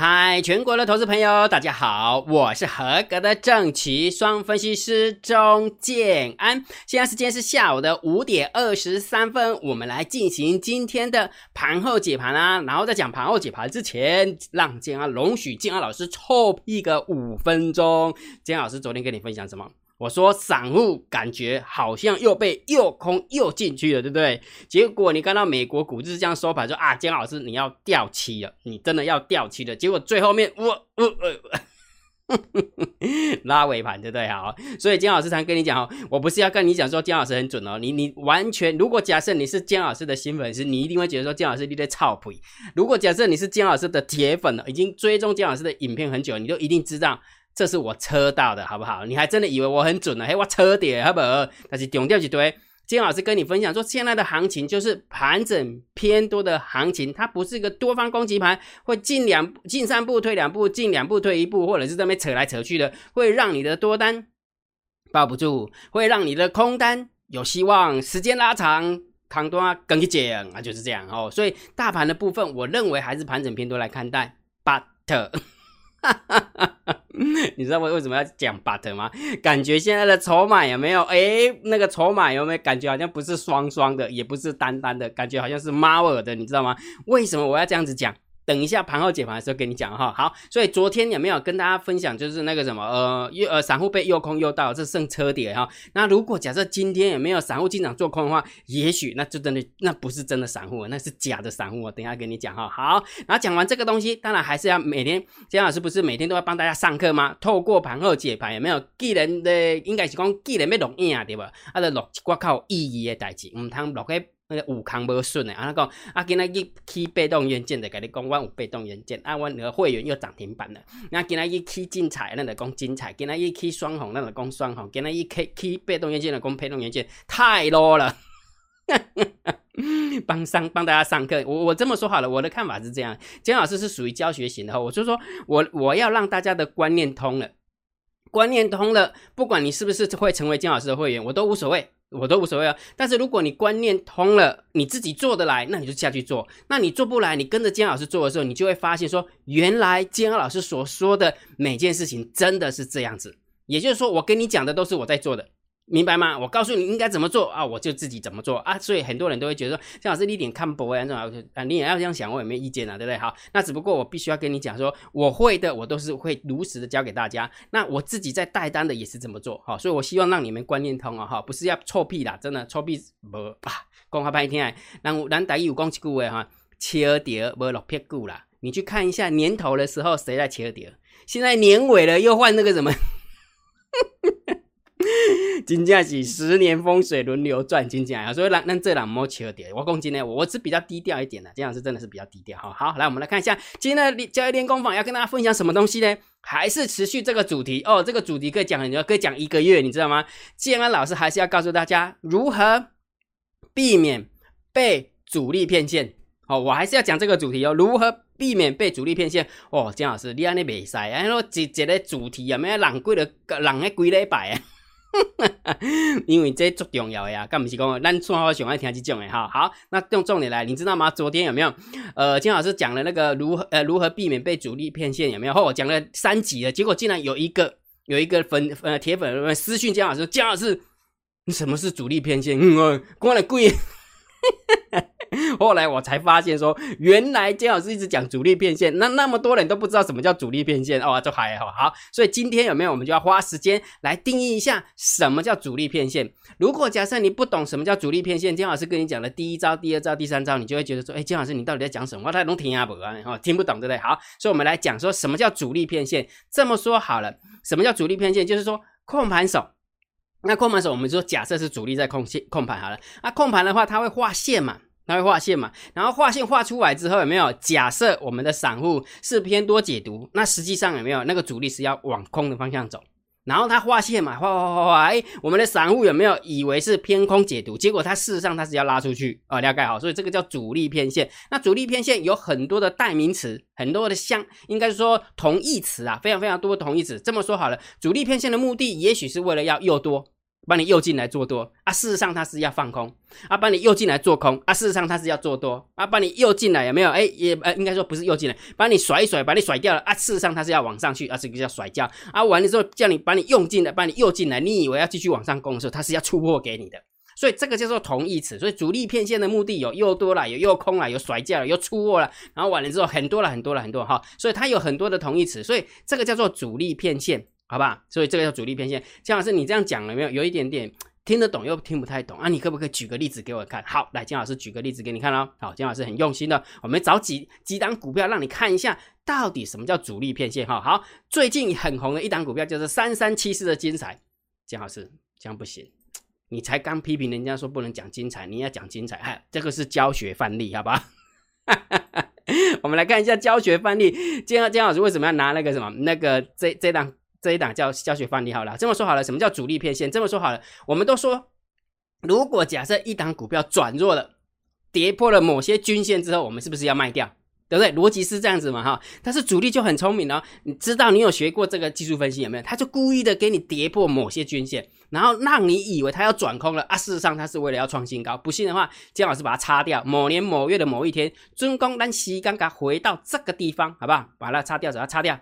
嗨，全国的投资朋友，大家好，我是合格的正奇双分析师钟建安。现在时间是下午的五点二十三分，我们来进行今天的盘后解盘啊。然后在讲盘后解盘之前，让建安容许建安老师臭屁个五分钟。建安老师昨天跟你分享什么？我说散户感觉好像又被又空又进去了，对不对？结果你看到美国股市这样收盘，说啊，姜老师你要掉期了，你真的要掉期了。结果最后面我我我拉尾盘，对不对？好，所以姜老师常跟你讲哦，我不是要跟你讲说姜老师很准哦，你你完全如果假设你是姜老师的新粉丝，你一定会觉得说姜老师你在操屁。如果假设你是姜老师的铁粉了，已经追踪姜老师的影片很久，你就一定知道。这是我车到的，好不好？你还真的以为我很准呢？嘿，我车点，好不？但是丢掉一堆。今天老师跟你分享说，现在的行情就是盘整偏多的行情，它不是一个多方攻击盘，会进两进三步退两步，进两步退一步，或者是这边扯来扯去的，会让你的多单抱不住，会让你的空单有希望，时间拉长，扛多更一减啊，就是这样哦。所以大盘的部分，我认为还是盘整偏多来看待，but。哈哈哈哈你知道我为什么要讲 but 吗？感觉现在的筹码有没有？哎，那个筹码有没有感觉好像不是双双的，也不是单单的，感觉好像是猫耳的，你知道吗？为什么我要这样子讲？等一下盘后解盘的时候跟你讲哈，好，所以昨天有没有跟大家分享，就是那个什么呃，又呃散户被又空又到，这剩车底哈。那如果假设今天有没有散户进场做空的话，也许那就真的那不是真的散户，那是假的散户。我等下跟你讲哈。好，然后讲完这个东西，当然还是要每天姜老师不是每天都要帮大家上课吗？透过盘后解盘有没有？既然的应该是讲既然要录影对吧？啊，得录一挂靠意义的代志，唔通录个。那个五康无顺的，啊，那讲啊，今仔日起被动元件的，跟你讲，我有被动元件，啊，我那个会员又涨停板了。那今仔日起精彩，那就讲精彩；今仔日起双红，那就讲双红；今仔日起起被动元件的，讲被动元件，太 low 了。帮上帮大家上课，我我这么说好了，我的看法是这样：姜老师是属于教学型的，我就说我我要让大家的观念通了，观念通了，不管你是不是会成为姜老师的会员，我都无所谓。我都无所谓啊，但是如果你观念通了，你自己做得来，那你就下去做。那你做不来，你跟着姜老师做的时候，你就会发现说，原来姜老师所说的每件事情真的是这样子。也就是说，我跟你讲的都是我在做的。明白吗？我告诉你应该怎么做啊，我就自己怎么做啊。所以很多人都会觉得说，姜老师你点看不啊，这种啊，你也要这样想，我也没意见啊，对不对？好，那只不过我必须要跟你讲说，我会的，我都是会如实的教给大家。那我自己在带单的也是这么做，好，所以我希望让你们观念通啊，哈，不是要臭屁啦，真的臭屁不啊，讲话白听啊。咱咱大有讲一句话哈，切碟无落屁股啦。你去看一下年头的时候谁在切碟，现在年尾了又换那个什么。金价是十年风水轮流转，金价啊，所以让让这两摸起了点。我讲今天我是比较低调一点的，这样是真的是比较低调哈。好，来我们来看一下今天的交易练功坊要跟大家分享什么东西呢？还是持续这个主题哦，这个主题可以讲很久，可以讲一个月，你知道吗？建安老师还是要告诉大家如何避免被主力骗线。哦，我还是要讲这个主题哦，如何避免被主力骗线？哦，姜老师，你安尼袂使，安说一一个主题啊，咩人贵的人个贵礼拜啊？因为这足重要的呀，干不是讲咱说好喜欢听这种的哈。好，那用重点来，你知道吗？昨天有没有？呃，金老师讲了那个如何呃如何避免被主力骗线，有没有？后我讲了三集了，结果竟然有一个有一个粉呃铁粉私讯姜老师，姜老师，你什么是主力骗线？嗯，关了贵。后来我才发现，说原来姜老师一直讲主力变现，那那么多人都不知道什么叫主力变现哦，这还好好。所以今天有没有，我们就要花时间来定义一下什么叫主力变现。如果假设你不懂什么叫主力变现，姜老师跟你讲的第一招、第二招、第三招，你就会觉得说，哎，姜老师你到底在讲什么？他能听啊不啊？哦，听不懂对不对？好，所以我们来讲说什么叫主力变现。这么说好了，什么叫主力变现？就是说控盘手。那控盘手，我们说假设是主力在控线控盘好了，那控盘的话，它会画线嘛？它会画线嘛？然后画线画出来之后，有没有？假设我们的散户是偏多解读，那实际上有没有那个主力是要往空的方向走？然后它画线嘛，画画画画，哎，我们的散户有没有以为是偏空解读？结果它事实上它是要拉出去啊，了解好，所以这个叫主力偏线。那主力偏线有很多的代名词，很多的相，应该说同义词啊，非常非常多同义词。这么说好了，主力偏线的目的也许是为了要诱多。把你诱进来做多啊，事实上它是要放空啊，把你诱进来做空啊，事实上它是要做多啊，把你诱进来有没有？哎，也呃，应该说不是诱进来，把你甩一甩，把你甩掉了啊，事实上它是要往上去啊，这个叫甩掉啊，完了之后叫你把你用进来，把你诱进来，你以为要继续往上攻的时候，它是要出货给你的，所以这个叫做同义词。所以主力骗线的目的有又多了，有又空了，有甩掉了，又出货了，然后完了之后很多了，很多了，很多哈，所以它有很多的同义词，所以这个叫做主力骗线。好吧，所以这个叫主力偏线。姜老师，你这样讲了没有？有一点点听得懂又听不太懂啊！你可不可以举个例子给我看？好，来，姜老师举个例子给你看哦。好，姜老师很用心的，我们找几几档股票让你看一下，到底什么叫主力偏线哈。好，最近很红的一档股票就是三三七四的精彩。姜老师，这样不行，你才刚批评人家说不能讲精彩，你要讲精彩，嗨，这个是教学范例，好吧？我们来看一下教学范例。姜姜老师为什么要拿那个什么那个这这档？这一档叫教学范例好了，这么说好了，什么叫主力骗线？这么说好了，我们都说，如果假设一档股票转弱了，跌破了某些均线之后，我们是不是要卖掉？对不对？逻辑是这样子嘛，哈。但是主力就很聪明哦，你知道你有学过这个技术分析有没有？他就故意的给你跌破某些均线，然后让你以为他要转空了啊，事实上他是为了要创新高。不信的话，姜老师把它擦掉。某年某月的某一天，尊公单西刚刚回到这个地方，好不好？把它擦掉，把它擦掉。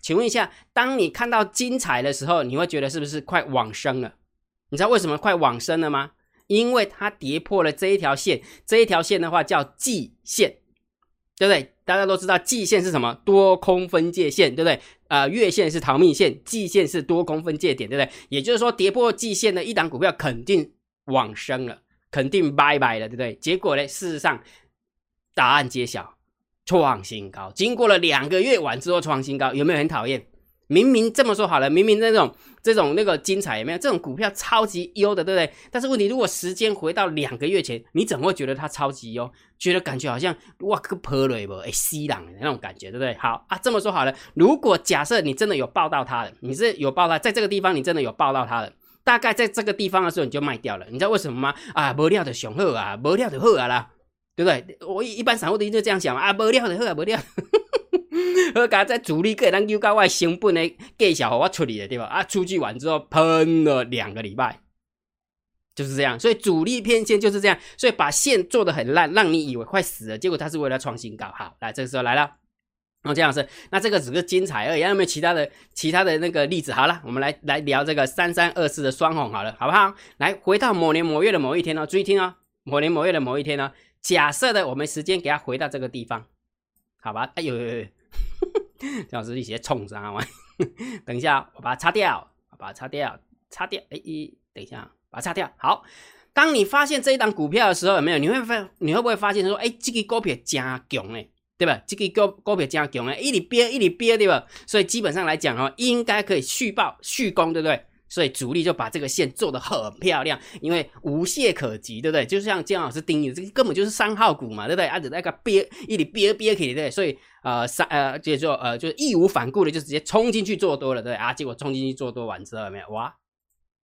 请问一下，当你看到精彩的时候，你会觉得是不是快往生了？你知道为什么快往生了吗？因为它跌破了这一条线，这一条线的话叫季线，对不对？大家都知道季线是什么？多空分界线，对不对？啊，月线是逃命线，季线是多空分界点，对不对？也就是说，跌破季线的一档股票肯定往生了，肯定拜拜了，对不对？结果呢？事实上，答案揭晓。创新高，经过了两个月完之后创新高，有没有很讨厌？明明这么说好了，明明那种这种那个精彩有没有？这种股票超级优的，对不对？但是问题，如果时间回到两个月前，你怎么会觉得它超级优？觉得感觉好像哇个破了不？哎，西朗的那种感觉，对不对？好啊，这么说好了，如果假设你真的有报到它的，你是有报到，在这个地方你真的有报到它的，大概在这个地方的时候你就卖掉了，你知道为什么吗？啊，没料的雄厚啊，没料的厚啊啦。对不对？我一般散户都就这样想嘛，啊，无料的好啊，无料，好噶在主力个人又搞外成本的计小我处理的对吧？啊，出去完之后喷了两个礼拜，就是这样。所以主力偏线就是这样，所以把线做的很烂，让你以为快死了，结果他是为了创新高。好，来这个时候来了，那这样是，那这个只是精彩而已，有没有其他的其他的那个例子？好了，我们来来聊这个三三二四的双红，好了，好不好？来回到某年某月的某一天哦，注意听哦，某年某月的某一天呢。假设的，我们时间给他回到这个地方，好吧？哎呦，张 老师一些冲上啊！等一下，我把它擦掉，把它擦掉，擦掉。哎，等一下，把它擦掉。好，当你发现这一档股票的时候，有没有？你会发，你会不会发现说，哎，这个股票加强诶，对吧？这个股股票加强诶，一里憋一里憋，对吧？所以基本上来讲哦，应该可以续报续攻，对不对？所以主力就把这个线做的很漂亮，因为无懈可击，对不对？就像姜老师定义的，这个根本就是三号股嘛，对不对？啊，那个憋一里憋憋起，对对？所以呃三呃，就说呃，就是义无反顾的就直接冲进去做多了，对对？啊，结果冲进去做多完之后，有没有？哇，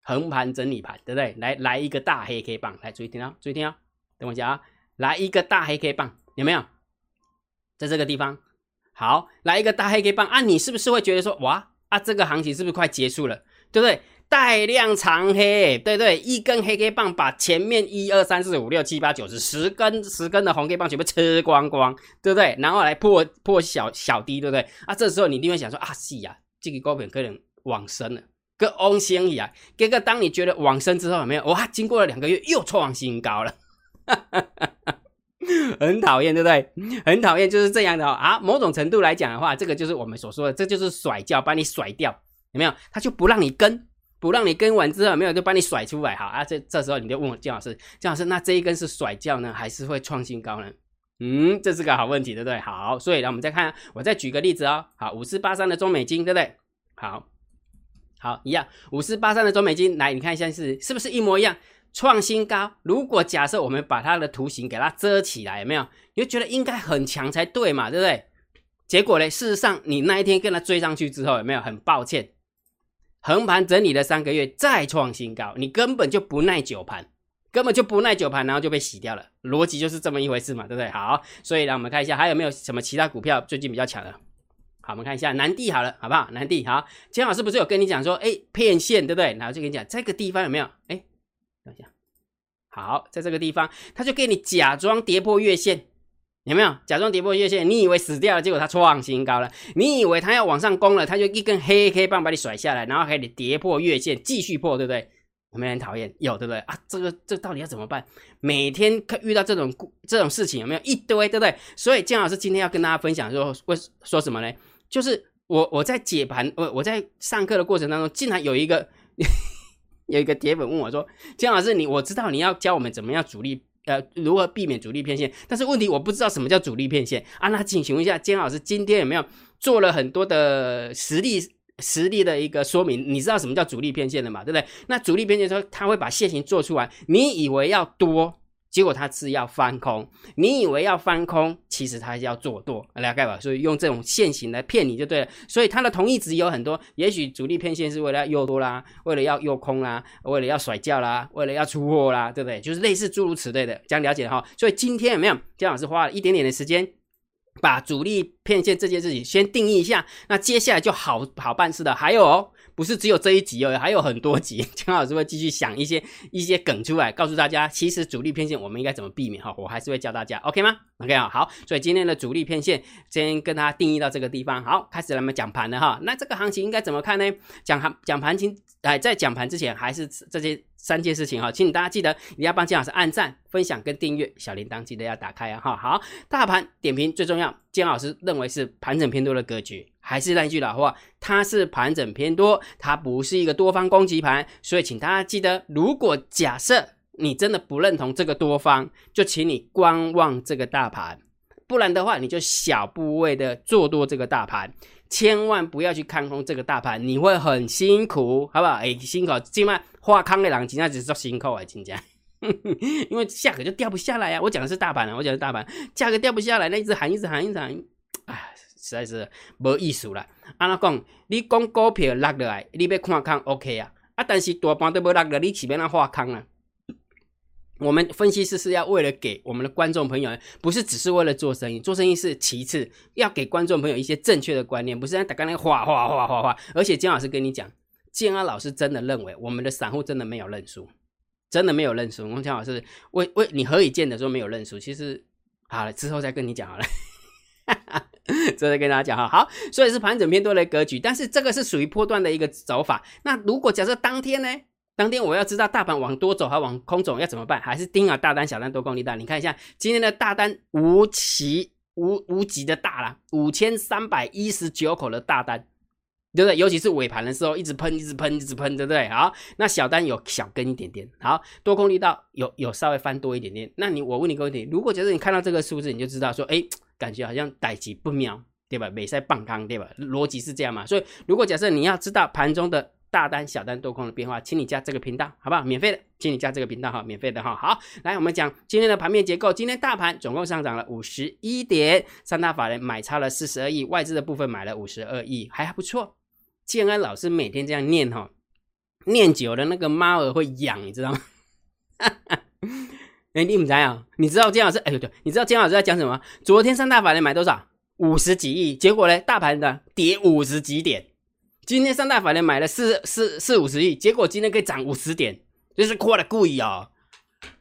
横盘整理盘，对不对？来来一个大黑 K 棒，来注意听啊，注意听啊，等我讲啊，来一个大黑 K 棒，有没有？在这个地方，好，来一个大黑 K 棒啊，你是不是会觉得说，哇啊，这个行情是不是快结束了，对不对？带量长黑，对对，一根黑 K 棒把前面一二三四五六七八九十十根十根的红 K 棒全部吃光光，对不对？然后来破破小小低，对不对？啊，这时候你一定会想说啊，是呀，这个高品可能往生了，跟翁星一样。这个当你觉得往生之后，有没有？哇，经过了两个月又创新高了，很讨厌，对不对？很讨厌，就是这样的啊。某种程度来讲的话，这个就是我们所说的，这就是甩掉，把你甩掉，有没有？他就不让你跟。不让你跟完之后没有就把你甩出来，好啊，这这时候你就问我姜老师，姜老师，那这一根是甩掉呢，还是会创新高呢？嗯，这是个好问题，对不对？好，所以呢，我们再看，我再举个例子哦。好，五四八三的中美金，对不对？好，好一样，五四八三的中美金，来，你看一下是是不是一模一样，创新高？如果假设我们把它的图形给它遮起来，有没有？你就觉得应该很强才对嘛，对不对？结果呢，事实上你那一天跟它追上去之后，有没有？很抱歉。横盘整理了三个月，再创新高，你根本就不耐久盘，根本就不耐久盘，然后就被洗掉了。逻辑就是这么一回事嘛，对不对？好，所以呢，我们看一下还有没有什么其他股票最近比较强的。好，我们看一下南地好了，好不好？南地好，姜老师不是有跟你讲说，哎，骗线对不对？然后就跟你讲这个地方有没有？哎，等一下，好，在这个地方，他就给你假装跌破月线。有没有假装跌破月线？你以为死掉了，结果它创新高了。你以为它要往上攻了，它就一根黑黑棒把你甩下来，然后还得跌破月线，继续破，对不对？有没有人讨厌？有，对不对？啊，这个这到底要怎么办？每天遇到这种这种事情，有没有一堆，对不对？所以姜老师今天要跟大家分享说，为说什么呢？就是我我在解盘，我我在上课的过程当中，竟然有一个 有一个铁粉问我说：“姜老师，你我知道你要教我们怎么样主力。”呃，如何避免主力骗线？但是问题我不知道什么叫主力骗线啊？那请请问一下，金老师今天有没有做了很多的实力实力的一个说明？你知道什么叫主力骗线的嘛？对不对？那主力骗线说他会把线型做出来，你以为要多？结果他是要翻空，你以为要翻空，其实他是要做多，来盖吧？所以用这种线形来骗你就对了。所以他的同义值有很多，也许主力骗线是为了要诱多啦，为了要诱空啦，为了要甩轿啦，为了要出货啦，对不对？就是类似诸如此类的，这样了解哈。所以今天有没有姜老师花了一点点的时间，把主力骗线这件事情先定义一下，那接下来就好好办事的。还有哦。不是只有这一集哦，还有很多集，姜老师会继续想一些一些梗出来，告诉大家，其实主力偏线我们应该怎么避免哈，我还是会教大家，OK 吗？OK 啊，好，所以今天的主力偏线先跟大家定义到这个地方，好，开始咱们讲盘了哈，那这个行情应该怎么看呢？讲行讲盘前，哎，在讲盘之前还是这些三件事情哈，请大家记得你要帮姜老师按赞、分享跟订阅，小铃铛记得要打开啊哈，好，大盘点评最重要，姜老师认为是盘整偏多的格局。还是那句老话，它是盘整偏多，它不是一个多方攻击盘，所以请大家记得，如果假设你真的不认同这个多方，就请你观望这个大盘，不然的话，你就小部位的做多这个大盘，千万不要去看空这个大盘，你会很辛苦，好不好？哎，辛苦，今晚画康的人今天只是辛苦啊，今天，因为价格就掉不下来呀。我讲的是大盘啊，我讲的大盘，价格掉不下来，那一直喊，一直喊，一直喊，哎。实在是无意思了。安怎讲？你讲股票落落来，你要看空 OK 啊？啊，但是大盘都无落了，你起边那画空啊？我们分析师是要为了给我们的观众朋友，不是只是为了做生意，做生意是其次，要给观众朋友一些正确的观念，不是在打刚那画画画画画。而且姜老师跟你讲，建安老师真的认为我们的散户真的没有认输，真的没有认输。我姜老师为为你何以见得说没有认输？其实好了之后再跟你讲好了。这再跟大家讲哈，好，所以是盘整偏多的格局，但是这个是属于波段的一个走法。那如果假设当天呢，当天我要知道大盘往多走还往空走要怎么办？还是盯啊大单、小单、多空力大？你看一下今天的大单无奇无无极的大了，五千三百一十九口的大单，对不对？尤其是尾盘的时候，一直喷，一直喷，一直喷，对不对？好，那小单有小跟一点点，好多空力道有有稍微翻多一点点。那你我问你个问题，如果假设你看到这个数字，你就知道说，哎。感觉好像代级不妙，对吧？美赛棒康，对吧？逻辑是这样嘛？所以如果假设你要知道盘中的大单、小单、多空的变化，请你加这个频道，好不好？免费的，请你加这个频道哈，免费的哈。好，来我们讲今天的盘面结构。今天大盘总共上涨了五十一点，三大法人买超了四十二亿，外资的部分买了五十二亿，还还不错。建安老师每天这样念哈，念久了那个猫儿会痒，你知道吗？哎，你唔知啊？你知道姜老师？哎呦对，你知道姜老师在讲什么？昨天三大法人买多少？五十几亿，结果呢？大盘的跌五十几点。今天三大法人买了四四四五十亿，结果今天可以涨五十点，就是夸的故意哦。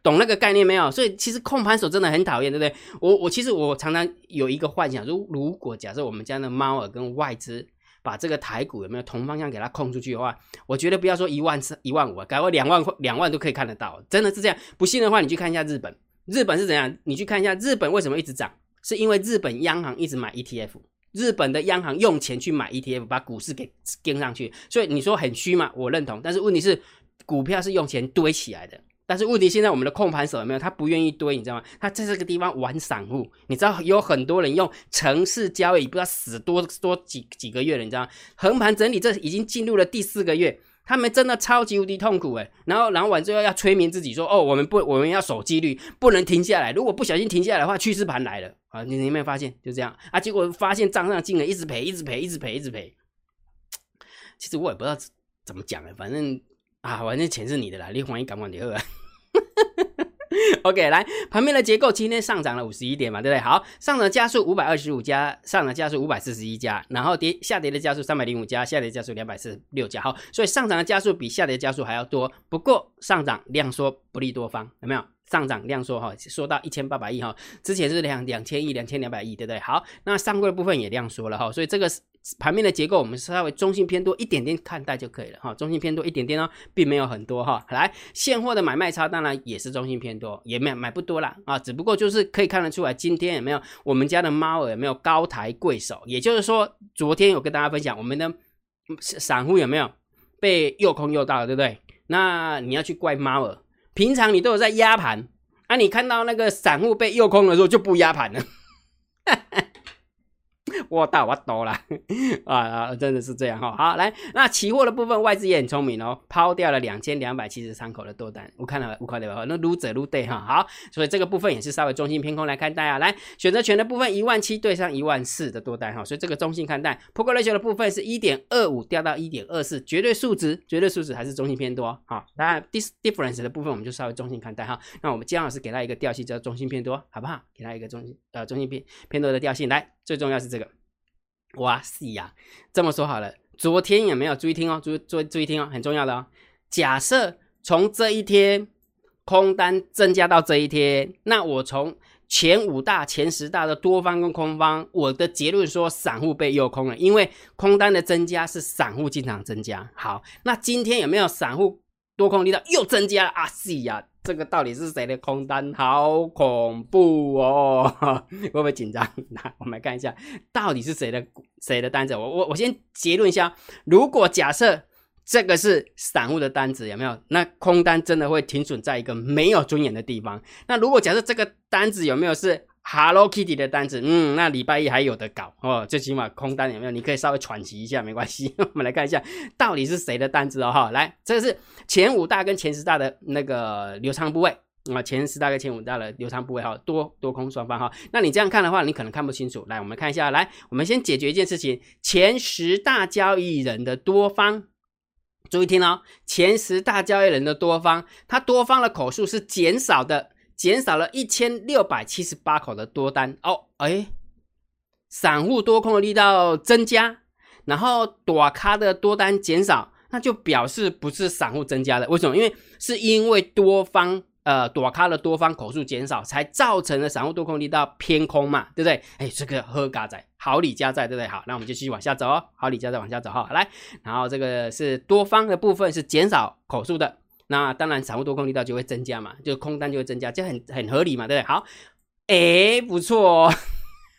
懂那个概念没有？所以其实控盘手真的很讨厌，对不对？我我其实我常常有一个幻想，如如果假设我们家的猫儿跟外资。把这个台股有没有同方向给它控出去的话，我觉得不要说一万次一万五啊，改为两万块两万都可以看得到，真的是这样。不信的话，你去看一下日本，日本是怎样？你去看一下日本为什么一直涨，是因为日本央行一直买 ETF，日本的央行用钱去买 ETF，把股市给跟上去。所以你说很虚嘛？我认同，但是问题是股票是用钱堆起来的。但是问题现在我们的控盘手有没有？他不愿意堆，你知道吗？他在这个地方玩散户，你知道有很多人用城市交易，不知道死多多几几个月了，你知道吗？横盘整理这已经进入了第四个月，他们真的超级无敌痛苦诶。然后然后完之后要催眠自己说：哦，我们不我们要守纪律，不能停下来。如果不小心停下来的话，趋势盘来了啊！你有没有发现？就这样啊？结果发现账上金额一直赔，一直赔，一直赔，一直赔。其实我也不知道怎么讲哎，反正啊，反正钱是你的啦，你欢迎赶快你喝。OK，来盘面的结构，今天上涨了五十一点嘛，对不对？好，上涨加速五百二十五家，上涨加速五百四十一家，然后跌下跌的加速三百零五家，下跌加速两百四十六家。好，所以上涨的加速比下跌加速还要多。不过上涨量缩不利多方，有没有？上涨量缩哈，缩到一千八百亿哈，之前是两两千亿、两千两百亿，对不对？好，那上柜的部分也量缩了哈，所以这个盘面的结构，我们稍微中性偏多一点点看待就可以了哈，中性偏多一点点哦，并没有很多哈。来，现货的买卖差当然也是中性偏多，也没有买不多啦啊，只不过就是可以看得出来，今天有没有我们家的猫有没有高抬贵手？也就是说，昨天有跟大家分享，我们的散户有没有被又空又大，对不对？那你要去怪猫儿。平常你都有在压盘，啊，你看到那个散户被诱空的时候就不压盘了。我大我多了 啊啊！真的是这样哈。好，来，那期货的部分，外资也很聪明哦，抛掉了两千两百七十三口的多单。我看了五块六吧？那撸者撸对哈。好，所以这个部分也是稍微中性偏空来看待啊。来，选择权的部分一万七对上一万四的多单哈，所以这个中性看待。破格 ratio 的部分是一点二五掉到一点二四，绝对数值，绝对数值还是中性偏多。好，当然 dis difference 的部分我们就稍微中性看待哈。那我们姜老师给他一个调性叫中性偏多，好不好？给他一个中性呃中性偏偏多的调性。来，最重要是这个。哇塞呀！这么说好了，昨天有没有注意听哦？注注注意听哦，很重要的哦。假设从这一天空单增加到这一天，那我从前五大、前十大的多方跟空方，我的结论说散户被诱空了，因为空单的增加是散户进场增加。好，那今天有没有散户多空力道又增加了？啊西呀！这个到底是谁的空单？好恐怖哦！会不会紧张？那，我们来看一下，到底是谁的谁的单子？我我我先结论一下，如果假设这个是散户的单子，有没有？那空单真的会停损在一个没有尊严的地方。那如果假设这个单子有没有是？Hello Kitty 的单子，嗯，那礼拜一还有的搞哦，最起码空单有没有？你可以稍微喘息一下，没关系。我们来看一下，到底是谁的单子哦？哈，来，这是前五大跟前十大的那个流仓部位啊，前十大跟前五大的流仓部位哈，多多空双方哈。那你这样看的话，你可能看不清楚。来，我们看一下，来，我们先解决一件事情，前十大交易人的多方，注意听哦，前十大交易人的多方，它多方的口数是减少的。减少了一千六百七十八口的多单哦，哎，散户多空的力道增加，然后短咖的多单减少，那就表示不是散户增加的，为什么？因为是因为多方呃短咖的多方口数减少，才造成了散户多空力道偏空嘛，对不对？哎，这个喝嘎仔好理加在，对不对？好，那我们就继续往下走哦，好理加在往下走哈，来，然后这个是多方的部分是减少口数的。那当然，散户多空力道就会增加嘛，就空单就会增加，这很很合理嘛，对不对？好，哎，不错，哦，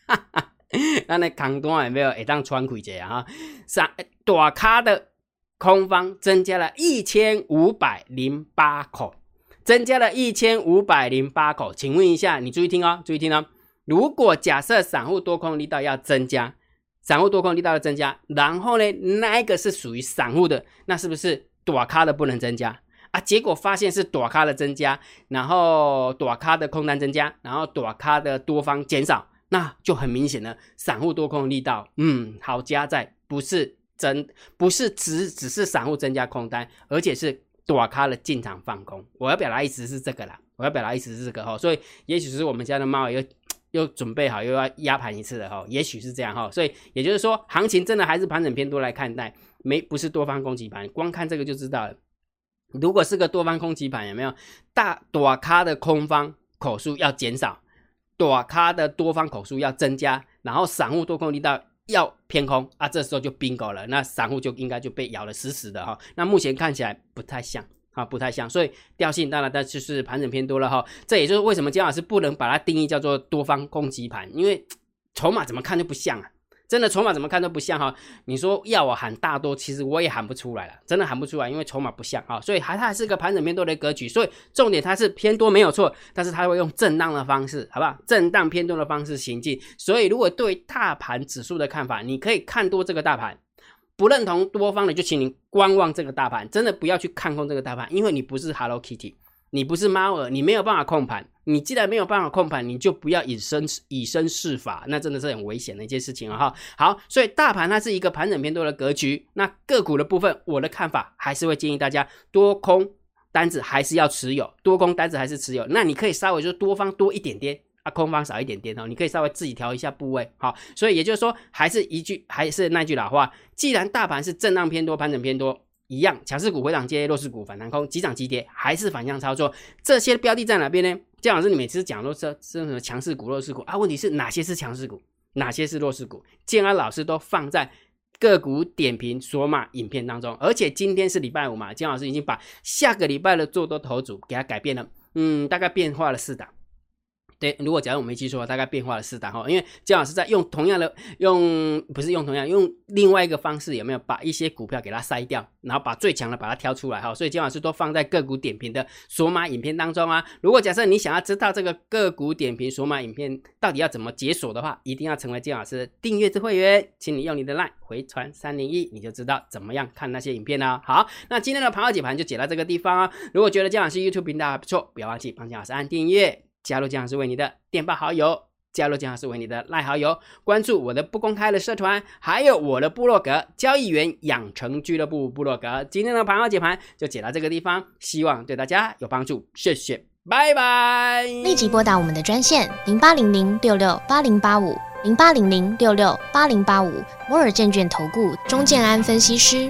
那那空单有没有一张穿亏者啊？三大卡的空方增加了一千五百零八口，增加了一千五百零八口，请问一下，你注意听哦，注意听哦。如果假设散户多空力道要增加，散户多空力道要增加，然后呢，那一个是属于散户的，那是不是大咖的不能增加？啊，结果发现是短咖的增加，然后短咖的空单增加，然后短咖的多方减少，那就很明显了，散户多空力道，嗯，好加在不是真，不是只只是散户增加空单，而且是短咖的进场放空。我要表达意思是这个啦，我要表达意思是这个哈，所以也许是我们家的猫又又准备好又要压盘一次了哈，也许是这样哈，所以也就是说，行情真的还是盘整偏多来看待，没不是多方攻击盘，光看这个就知道了。如果是个多方空击盘，有没有大短咖的空方口数要减少，短咖的多方口数要增加，然后散户多空力道要偏空啊，这时候就 bingo 了，那散户就应该就被咬的死死的哈。那目前看起来不太像啊，不太像，所以调性当然它就是盘整偏多了哈。这也就是为什么姜老师不能把它定义叫做多方攻击盘，因为筹码怎么看就不像啊。真的筹码怎么看都不像哈，你说要我喊大多，其实我也喊不出来了，真的喊不出来，因为筹码不像啊，所以还它还是个盘整偏多的格局，所以重点它是偏多没有错，但是它会用震荡的方式，好不好？震荡偏多的方式行进，所以如果对大盘指数的看法，你可以看多这个大盘，不认同多方的就请你观望这个大盘，真的不要去看空这个大盘，因为你不是 Hello Kitty。你不是猫儿，你没有办法控盘。你既然没有办法控盘，你就不要以身以身试法，那真的是很危险的一件事情啊！哈，好，所以大盘它是一个盘整偏多的格局。那个股的部分，我的看法还是会建议大家多空单子还是要持有，多空单子还是持有，那你可以稍微就多方多一点点。啊，空方少一点点哦，你可以稍微自己调一下部位，好，所以也就是说，还是一句，还是那句老话，既然大盘是震荡偏多，盘整偏多，一样，强势股回档接，弱势股反弹空，急涨急跌，还是反向操作。这些标的在哪边呢？姜老师，你每次讲都是是什么强势股、弱势股？啊？问题是哪些是强势股，哪些是弱势股？建安老师都放在个股？点评索码影片当中，而且今天是礼拜五嘛，姜老师已经把下个礼拜的做多头组给它改变了，嗯，大概变化了四档。对，如果假如我没记错，大概变化了四档哈，因为姜老师在用同样的用，不是用同样用另外一个方式，有没有把一些股票给它筛掉，然后把最强的把它挑出来哈？所以姜老师都放在个股点评的索码影片当中啊。如果假设你想要知道这个个股点评索码影片到底要怎么解锁的话，一定要成为姜老师的订阅制会员，请你用你的 line 回传三零一，你就知道怎么样看那些影片了。好，那今天的盘后解盘就解到这个地方啊。如果觉得姜老师 YouTube 频道还不错，不要忘记帮姜老师按订阅。加入江老师为你的电报好友，加入江老师为你的赖好友，关注我的不公开的社团，还有我的部落格交易员养成俱乐部部落格。今天的盘号解盘就解到这个地方，希望对大家有帮助，谢谢，拜拜。立即拨打我们的专线零八零零六六八零八五零八零零六六八零八五摩尔证券投顾钟建安分析师。